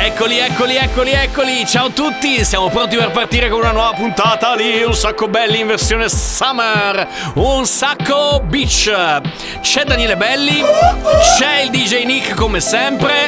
Eccoli, eccoli, eccoli, eccoli. Ciao a tutti, siamo pronti per partire con una nuova puntata di Un sacco belli in versione summer. Un sacco beach. C'è Daniele Belli, c'è il DJ Nick come sempre.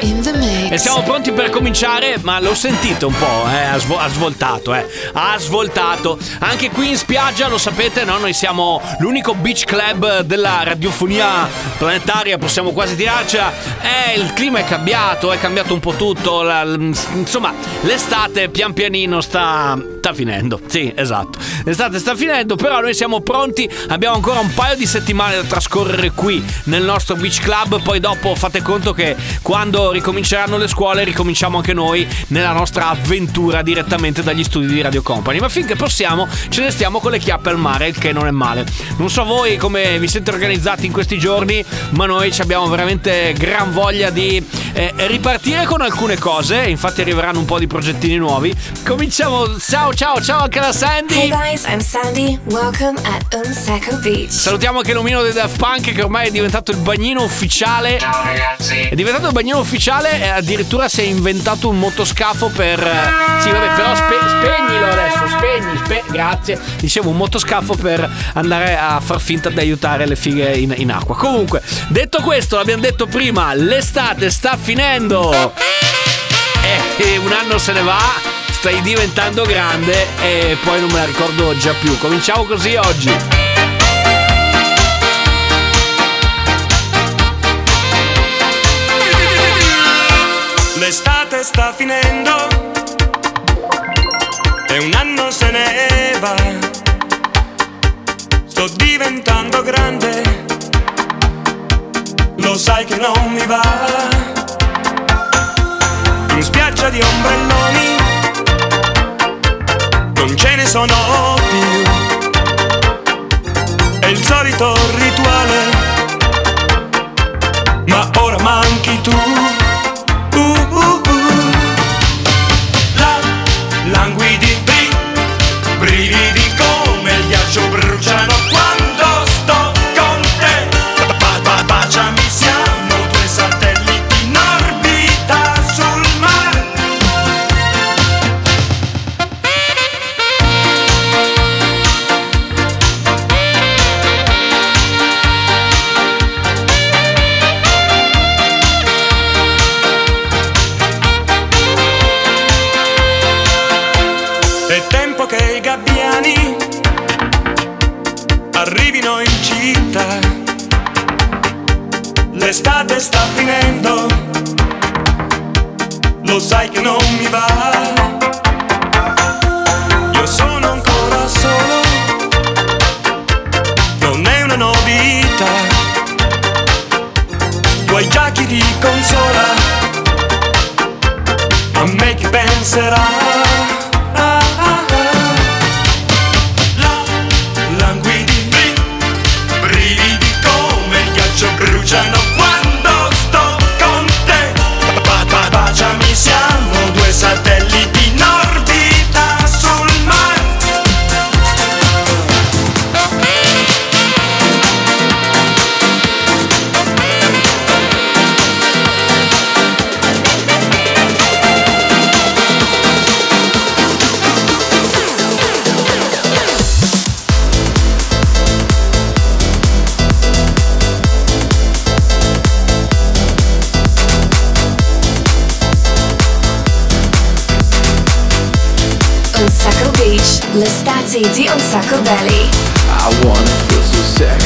E siamo pronti per cominciare, ma l'ho sentito un po', eh, ha, svo- ha svoltato, eh, ha svoltato. Anche qui in spiaggia, lo sapete, no? Noi siamo l'unico beach club della radiofonia planetaria, possiamo quasi dirarcela. Eh, il clima è cambiato, è cambiato un po' tutto, la- insomma, l'estate pian pianino sta, sta finendo. Sì, esatto. L'estate sta finendo, però noi siamo pronti, abbiamo ancora un paio di settimane da trascorrere qui nel nostro beach club, poi dopo fate conto che quando ricominceranno le scuole ricominciamo anche noi nella nostra avventura direttamente dagli studi di Radio Company, ma finché possiamo ce ne stiamo con le chiappe al mare, il che non è male. Non so voi come vi siete organizzati in questi giorni, ma noi abbiamo veramente gran voglia di eh, ripartire con alcune cose, infatti arriveranno un po' di progettini nuovi. Cominciamo, ciao ciao ciao anche da Hey Sandy! guys, I'm Sandy. Welcome at Un Sacco Beach. Salutiamo anche l'omino dei Daft Punk che ormai è diventato il bagnino ufficiale. Ciao ragazzi. È diventato il bagnino ufficiale e addirittura si è inventato un motoscafo per... eh, Sì, vabbè, però spe- spegnilo adesso, spegni, spe- grazie. Dicevo, un motoscafo per andare a far finta di aiutare le fighe in, in acqua. Comunque, detto questo, l'abbiamo detto prima, l'estate sta finendo. E un anno se ne va, stai diventando grande e poi non me la ricordo già più. Cominciamo così oggi. L'estate sta finendo e un anno se ne va. Sto diventando grande, lo sai che non mi va. In spiaggia di ombrelloni non ce ne sono più. È il solito rituale, ma ora manchi tu. L'estate on Sacco Belly. I wanna feel so sexy,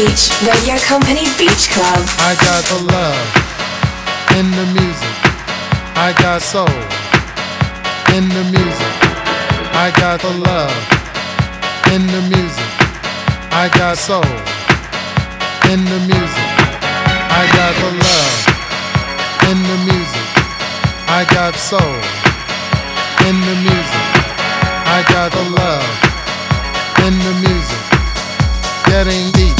Beach, Radio Company Beach Club. I got the love in the music. I got soul in the music. I got the love in the music. I got soul in the music. I got the love in the music. I got soul in the music. I got the love in the music. Getting deep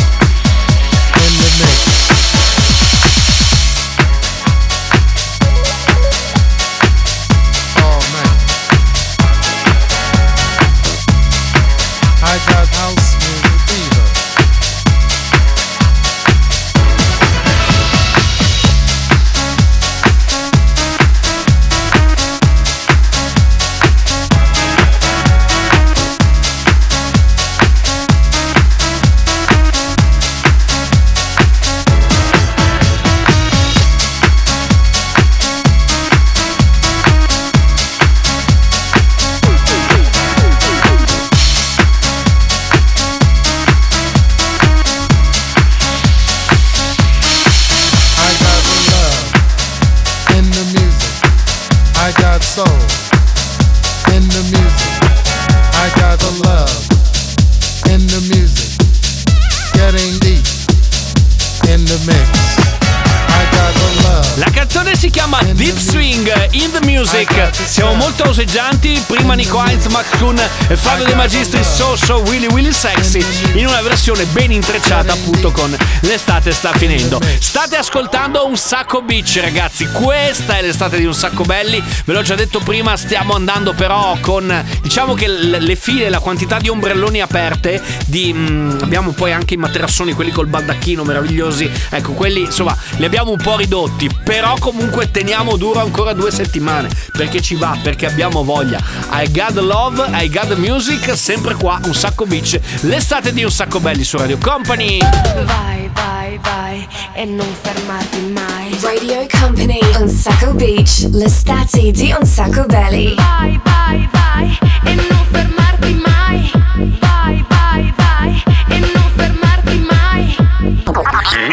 Music. Siamo molto oseggianti. Prima Nico Heinz, Max Kuhn e Fabio De Magistri, So So Willy Willy Sexy. In una versione ben intrecciata, appunto, con l'estate sta finendo. State ascoltando un sacco beach, ragazzi. Questa è l'estate di un sacco belli. Ve l'ho già detto prima, stiamo andando però con diciamo che le file, la quantità di ombrelloni aperte. Di, mm, abbiamo poi anche i materassoni, quelli col baldacchino meravigliosi. Ecco, quelli insomma li abbiamo un po' ridotti. Però comunque teniamo duro ancora due settimane. Perché ci va, perché abbiamo voglia. I got love, I got music. Sempre qua, un sacco beach. L'estate di un sacco belli su Radio Company. Vai, vai, vai e non fermarti mai. Radio Company, Un Sacco Beach, l'estate di Un Sacco Belly. Vai, vai, vai e non fermarti mai. Vai, vai, vai e non fermarti mai.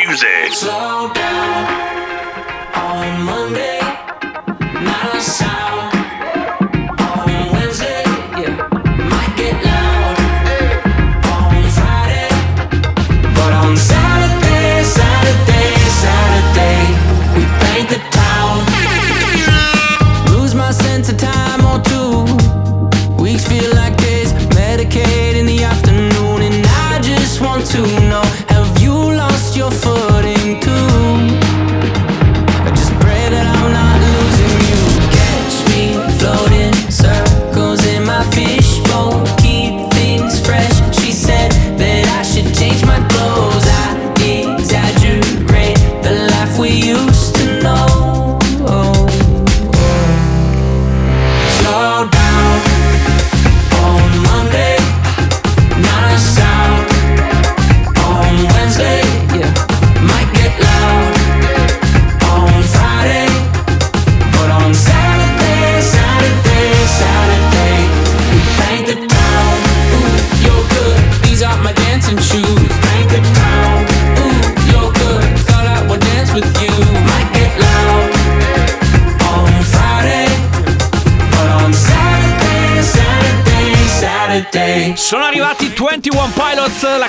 Music. Slow down on Monday, not a sound.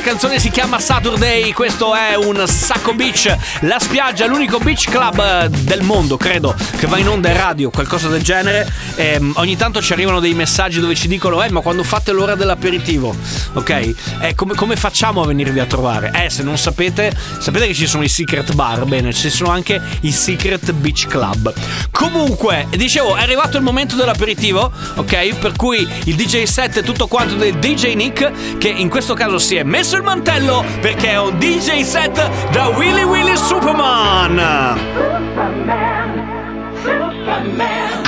Canzone si chiama Saturday, questo è un sacco beach, la spiaggia, l'unico beach club eh, del mondo, credo, che va in onda in radio, qualcosa del genere. Ehm, ogni tanto ci arrivano dei messaggi dove ci dicono, eh ma quando fate l'ora dell'aperitivo, ok? Eh, come, come facciamo a venirvi a trovare? Eh, se non sapete, sapete che ci sono i secret bar, bene, ci sono anche i secret beach club. Comunque, dicevo, è arrivato il momento dell'aperitivo, ok? Per cui il DJ set è tutto quanto del DJ Nick, che in questo caso si è messo il mantello perché è un DJ set da Willy Willy Superman. Makes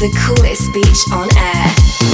The coolest beach on air.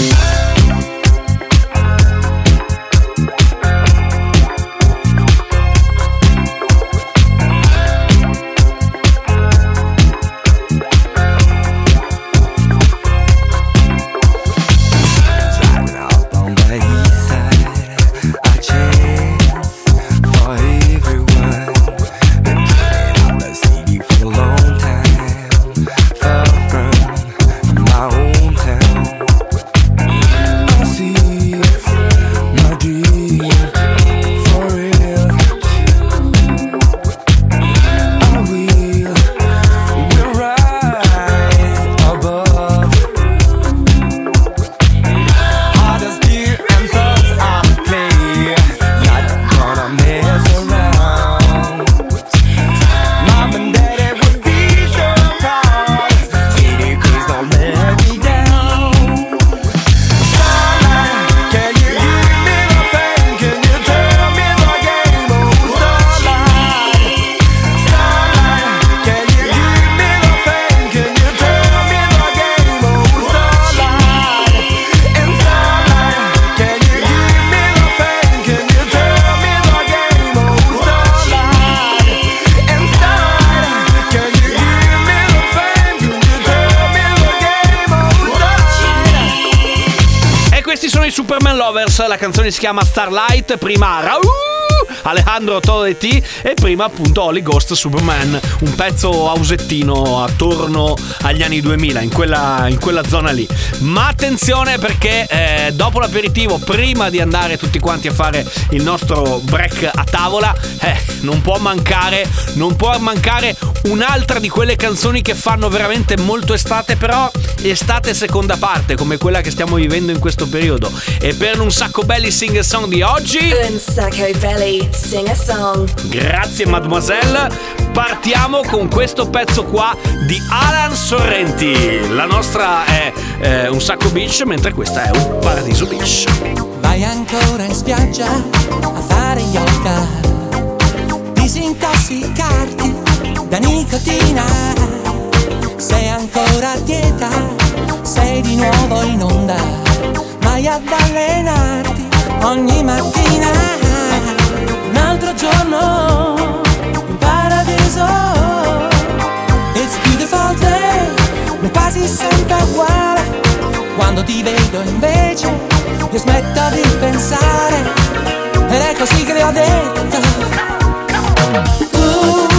Superman Lovers, la canzone si chiama Starlight, prima Raul, Alejandro Todetti e prima appunto Holly Ghost Superman, un pezzo ausettino attorno agli anni 2000, in quella, in quella zona lì. Ma attenzione perché eh, dopo l'aperitivo, prima di andare tutti quanti a fare il nostro break a tavola, eh, non può mancare, non può mancare un'altra di quelle canzoni che fanno veramente molto estate, però estate seconda parte, come quella che stiamo vivendo in questo periodo. E per un sacco belli sing song di oggi, Unsaco Belly, sing a song. grazie mademoiselle, partiamo con questo pezzo qua di Alan Sorrenti. La nostra è eh, un sacco beach, mentre questa è un paradiso beach. Vai ancora in spiaggia a fare yoga, disintossicarti da nicotina. Sei ancora a dieta, sei di nuovo in onda, vai ad allenarti ogni mattina. Altro giorno in paradiso. It's beautiful day, ma quasi sempre uguale. Quando ti vedo invece io smetto di pensare ed è così che le ho detto tu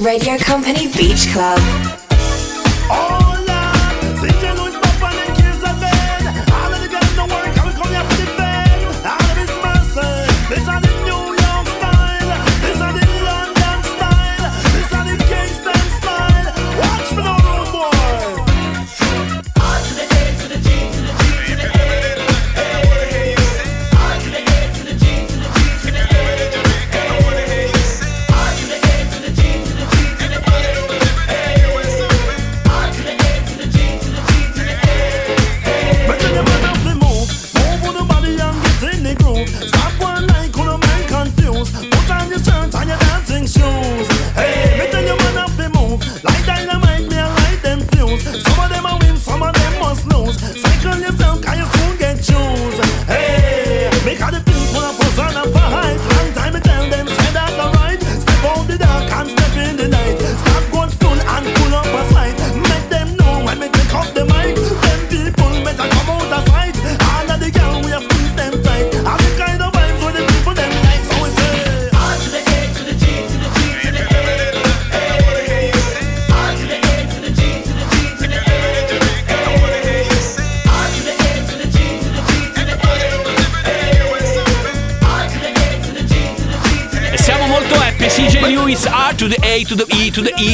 Radio Company Beach Club.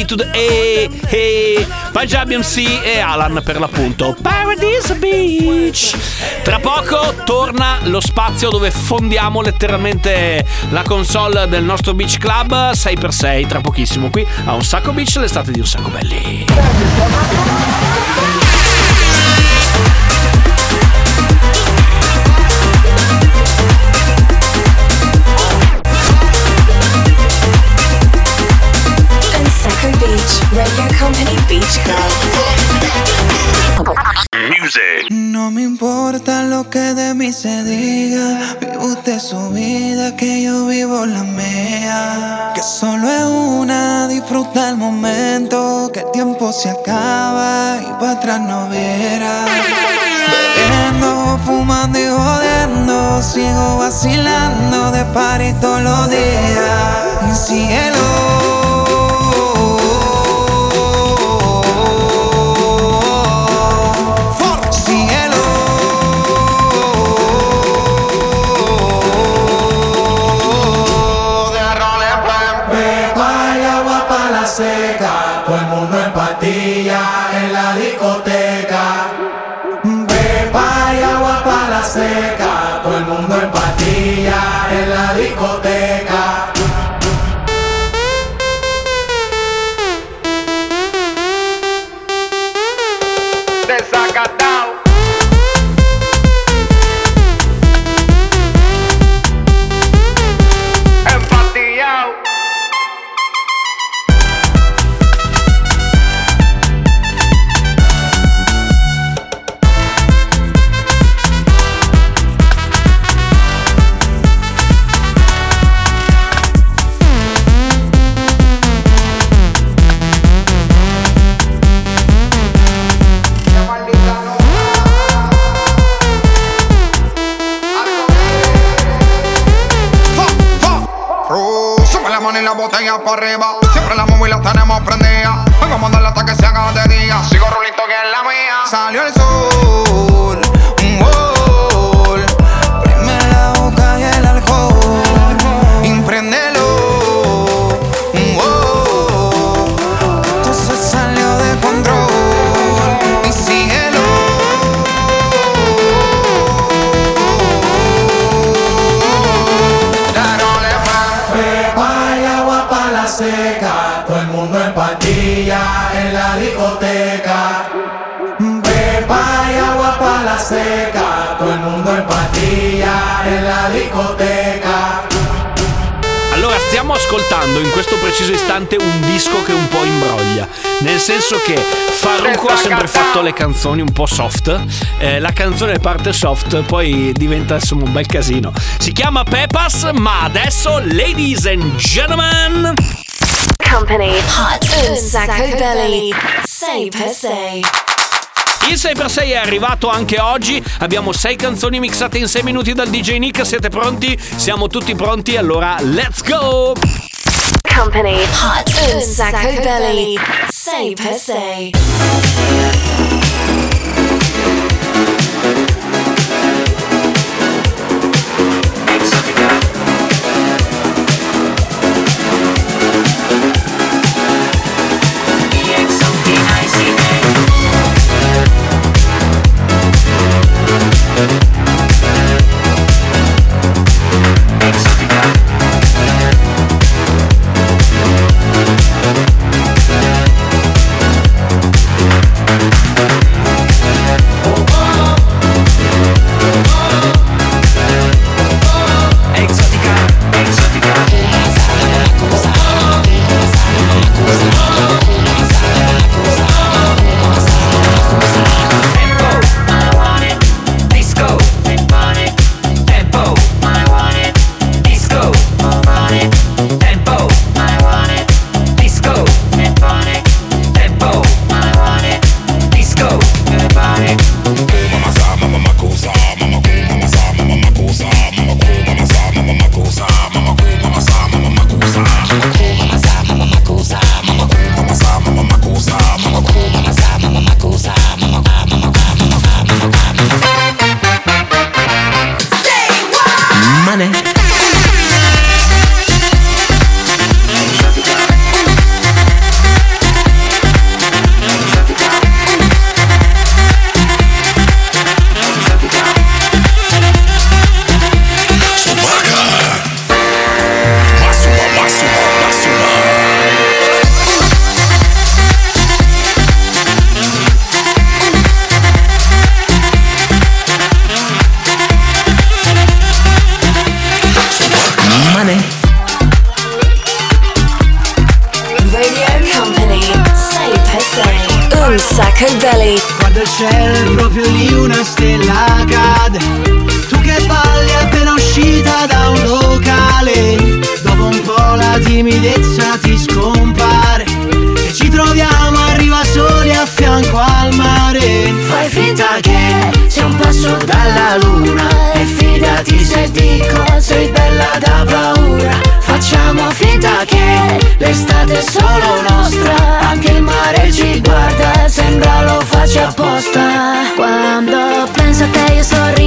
Attitude eh, eh. e, e Punjabi MC e Alan per l'appunto. Paradise Beach. Tra poco torna lo spazio dove fondiamo letteralmente la console del nostro Beach Club 6x6 tra pochissimo qui a un sacco beach l'estate di un sacco belli. importa lo que de mí se diga. Vive usted su vida, que yo vivo la mía. Que solo es una, disfruta el momento. Que el tiempo se acaba y para atrás no verás. Bebiendo, fumando y jodiendo. Sigo vacilando de party todos los días. Cielo. arriba. ascoltando in questo preciso istante un disco che un po' imbroglia. Nel senso che Farruko ha sempre fatto le canzoni un po' soft, eh, la canzone parte soft, poi diventa insomma un bel casino. Si chiama Pepas, ma adesso, ladies and gentlemen. Company Hot Un il 6x6 è arrivato anche oggi, abbiamo 6 canzoni mixate in 6 minuti dal DJ Nick, siete pronti? Siamo tutti pronti, allora let's go! Company, Hot und Sacco Belly, Say Per Se.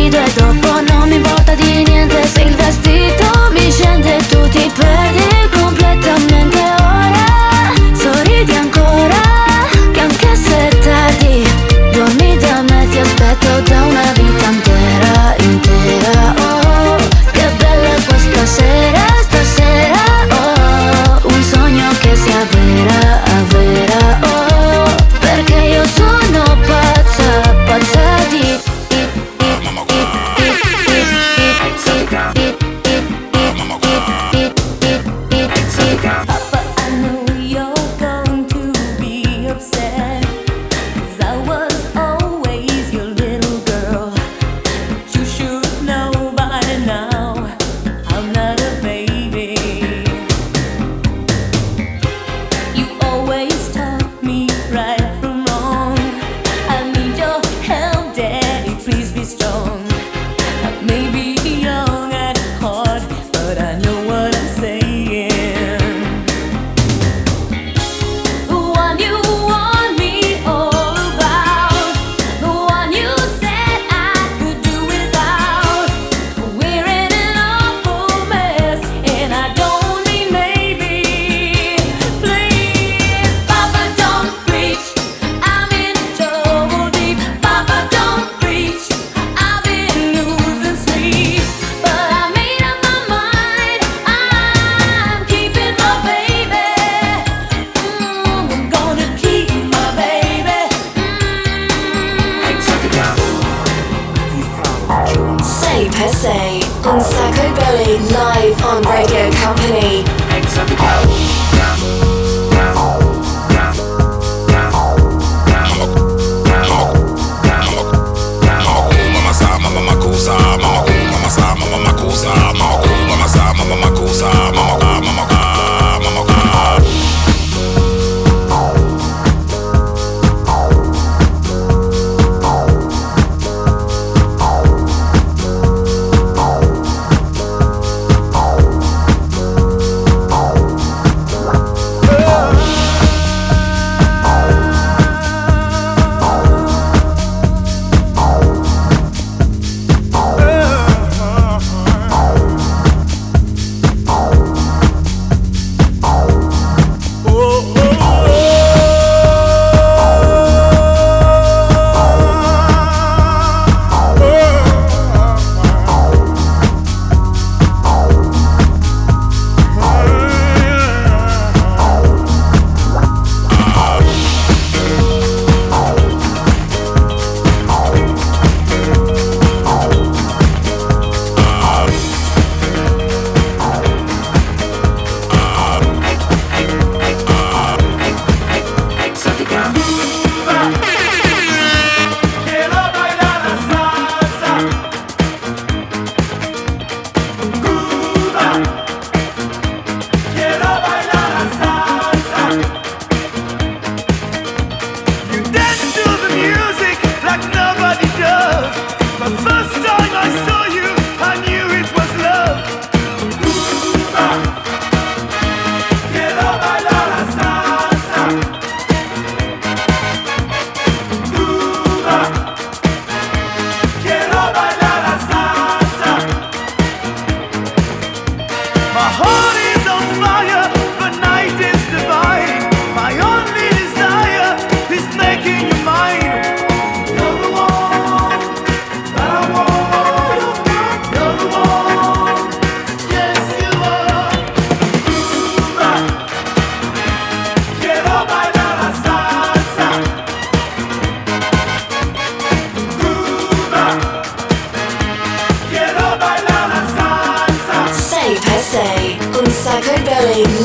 rido e dopo non mi importa di niente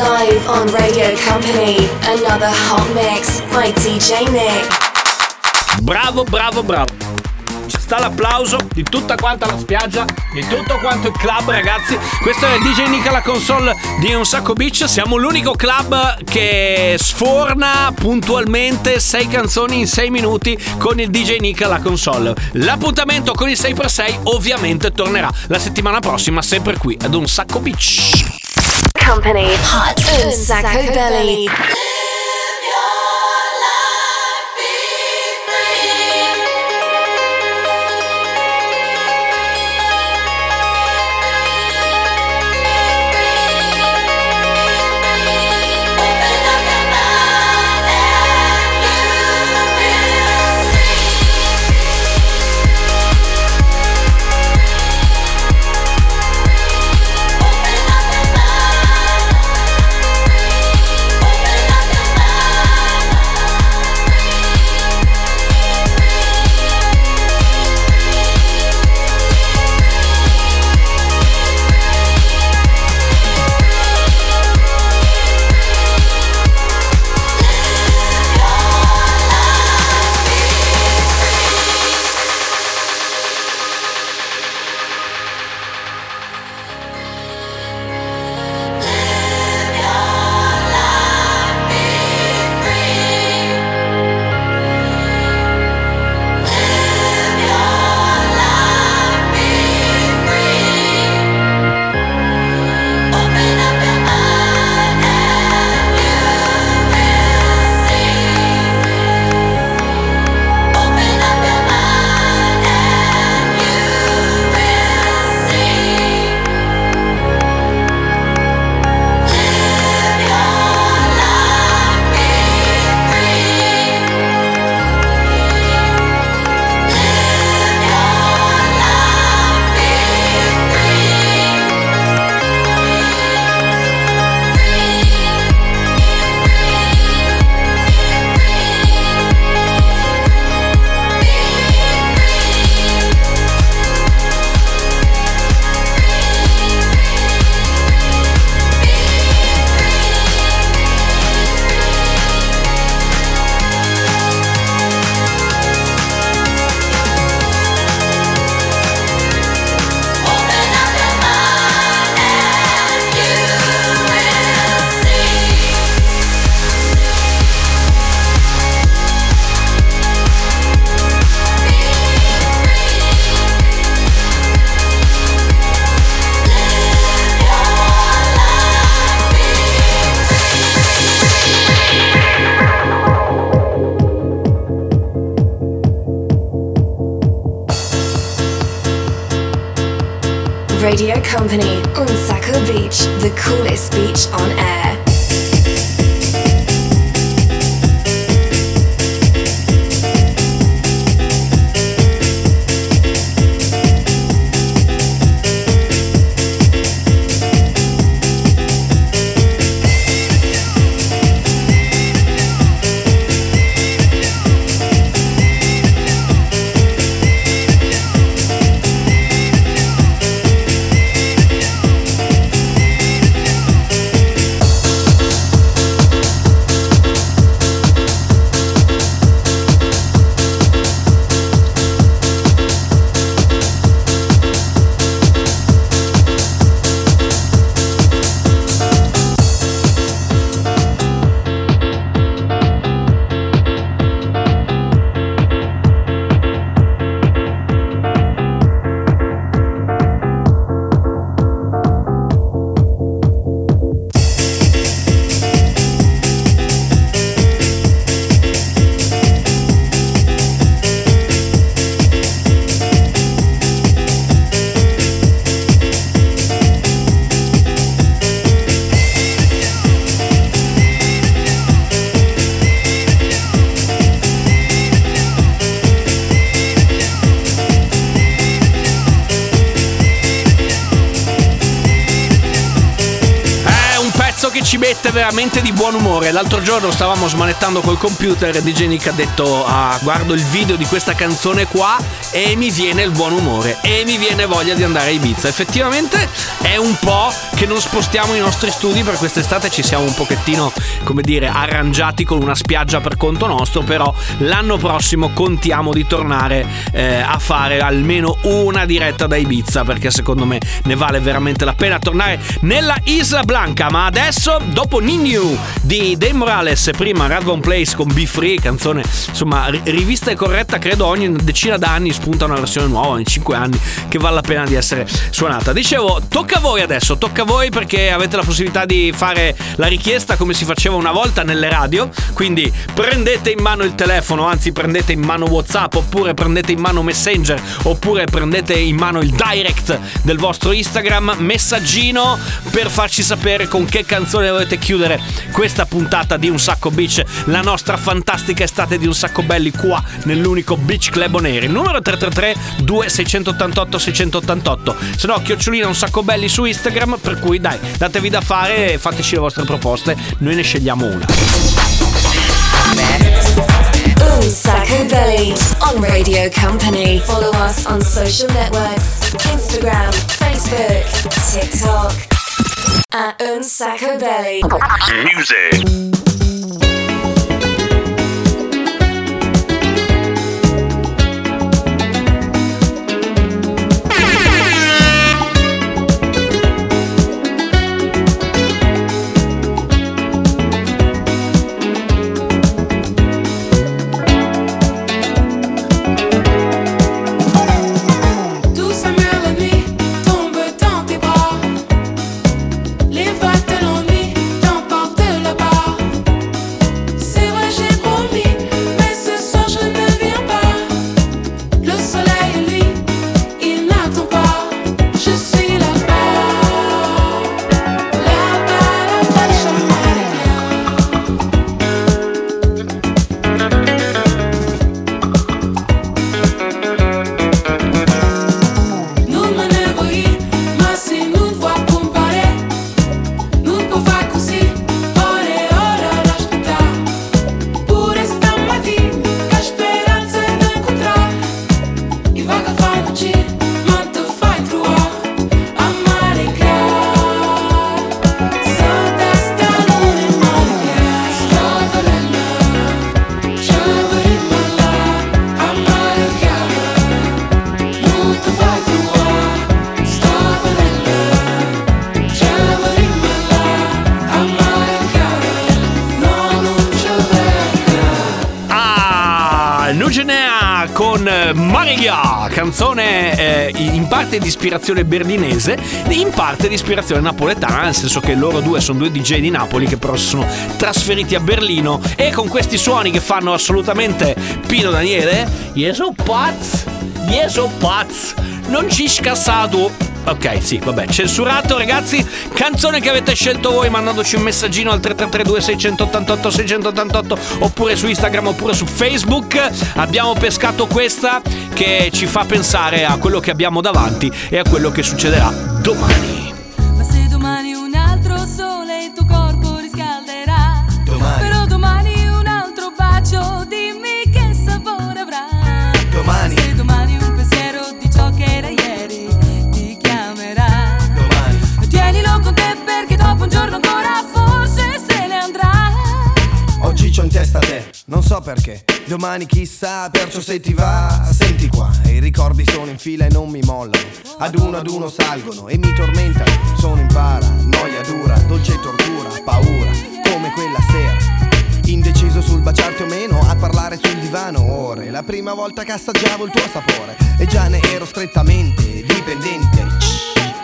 live on Radio Company. Another hot mix by DJ Nick. Bravo, bravo, bravo. Ci sta l'applauso di tutta quanta la spiaggia, di tutto quanto il club, ragazzi. Questo è DJ Nick alla console di Un Sacco Beach. Siamo l'unico club che sforna puntualmente 6 canzoni in 6 minuti con il DJ Nick alla console. L'appuntamento con il 6x6 ovviamente tornerà la settimana prossima, sempre qui ad Un Sacco Beach. Company Hot Un Sacco Belly. Radio Company, Unsaco Beach, the coolest beach on air. Veramente di buon umore. L'altro giorno stavamo smanettando col computer e DJ Nick ha detto: Ah, guardo il video di questa canzone qua e mi viene il buon umore e mi viene voglia di andare a Ibiza. Effettivamente è un po' che non spostiamo i nostri studi per quest'estate, ci siamo un pochettino, come dire, arrangiati con una spiaggia per conto nostro, però l'anno prossimo contiamo di tornare eh, a fare almeno una diretta da Ibiza perché secondo me ne vale veramente la pena tornare nella Isla Blanca. Ma adesso, dopo Ninu di Dave Morales, prima Radvan Place con Be Free, canzone insomma ri- rivista e corretta, credo ogni decina d'anni spunta una versione nuova, ogni 5 anni, che vale la pena di essere suonata. Dicevo, tocca a voi adesso, tocca a voi perché avete la possibilità di fare la richiesta come si faceva una volta nelle radio. Quindi prendete in mano il telefono, anzi prendete in mano WhatsApp, oppure prendete in mano Messenger, oppure prendete in mano il direct del vostro Instagram, messaggino per farci sapere con che canzone volete chiudere questa puntata di Un Sacco Beach, la nostra fantastica estate di Un Sacco Belli qua nell'unico Beach Club on Air. Il numero 333 2688 688. Se no, chiocciolina Un Sacco Belli su Instagram, per cui dai, datevi da fare e fateci le vostre proposte, noi ne scegliamo una. Unsaco Belly on Radio Company. Follow us on social networks Instagram, Facebook, TikTok. At Unsaco Belly. Music. Di ispirazione berlinese, in parte di ispirazione napoletana, nel senso che loro due sono due DJ di Napoli che però si sono trasferiti a Berlino e con questi suoni che fanno assolutamente Pino Daniele, io sono pazzo, io sono pazzo, non ci scassato. Ok, sì, vabbè, censurato ragazzi. Canzone che avete scelto voi mandandoci un messaggino al 3332 688 688 oppure su Instagram oppure su Facebook. Abbiamo pescato questa che ci fa pensare a quello che abbiamo davanti e a quello che succederà domani. Domani chissà, perciò se ti va, senti qua. I ricordi sono in fila e non mi mollano. Ad uno ad uno salgono e mi tormentano. Sono in para, noia dura, dolce tortura, paura, come quella sera. Indeciso sul baciarti o meno, a parlare sul divano ore. La prima volta che assaggiavo il tuo sapore. E già ne ero strettamente dipendente.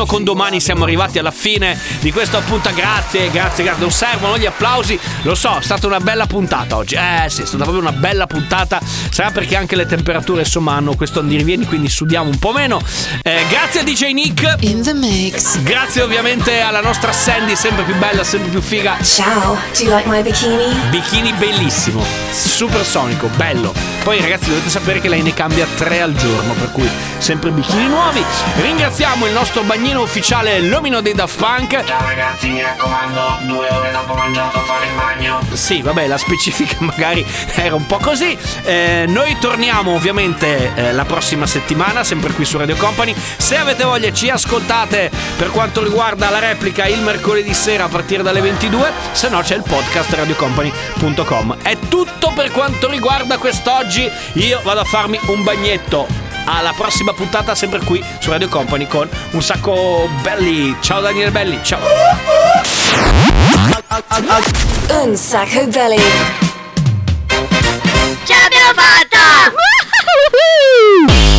31 con domani siamo arrivati alla fine di questo appunto. Grazie, grazie, grazie. Non servono gli applausi. Lo so, è stata una bella puntata oggi. Eh sì, è stata proprio una bella puntata. Sarà perché anche le temperature insomma hanno questo andirivieni, quindi sudiamo un po' meno. Eh, grazie a DJ Nick. In the mix. Grazie ovviamente alla nostra Sandy, sempre più bella, sempre più figa. Ciao, do you like my bikini? Bikini bellissimo, supersonico, bello. Poi ragazzi dovete sapere che lei ne cambia tre al giorno, per cui sempre bikini nuovi. Ringraziamo il nostro bagnino ufficiale L'Omino dei Daft Punk. Ciao ragazzi, mi raccomando, due ore dopo mangiato fare il bagno. Sì, vabbè, la specifica magari era un po' così. Eh, noi torniamo ovviamente eh, la prossima settimana, sempre qui su Radio Company. Se avete voglia ci ascoltate per quanto riguarda la replica il mercoledì sera a partire dalle 22, se no c'è il podcast radiocompany.com. È tutto per quanto riguarda quest'oggi. Io vado a farmi un bagnetto. Alla prossima puntata sempre qui su Radio Company con un sacco belli. Ciao Daniele Belli, ciao. Un sacco 加标法的。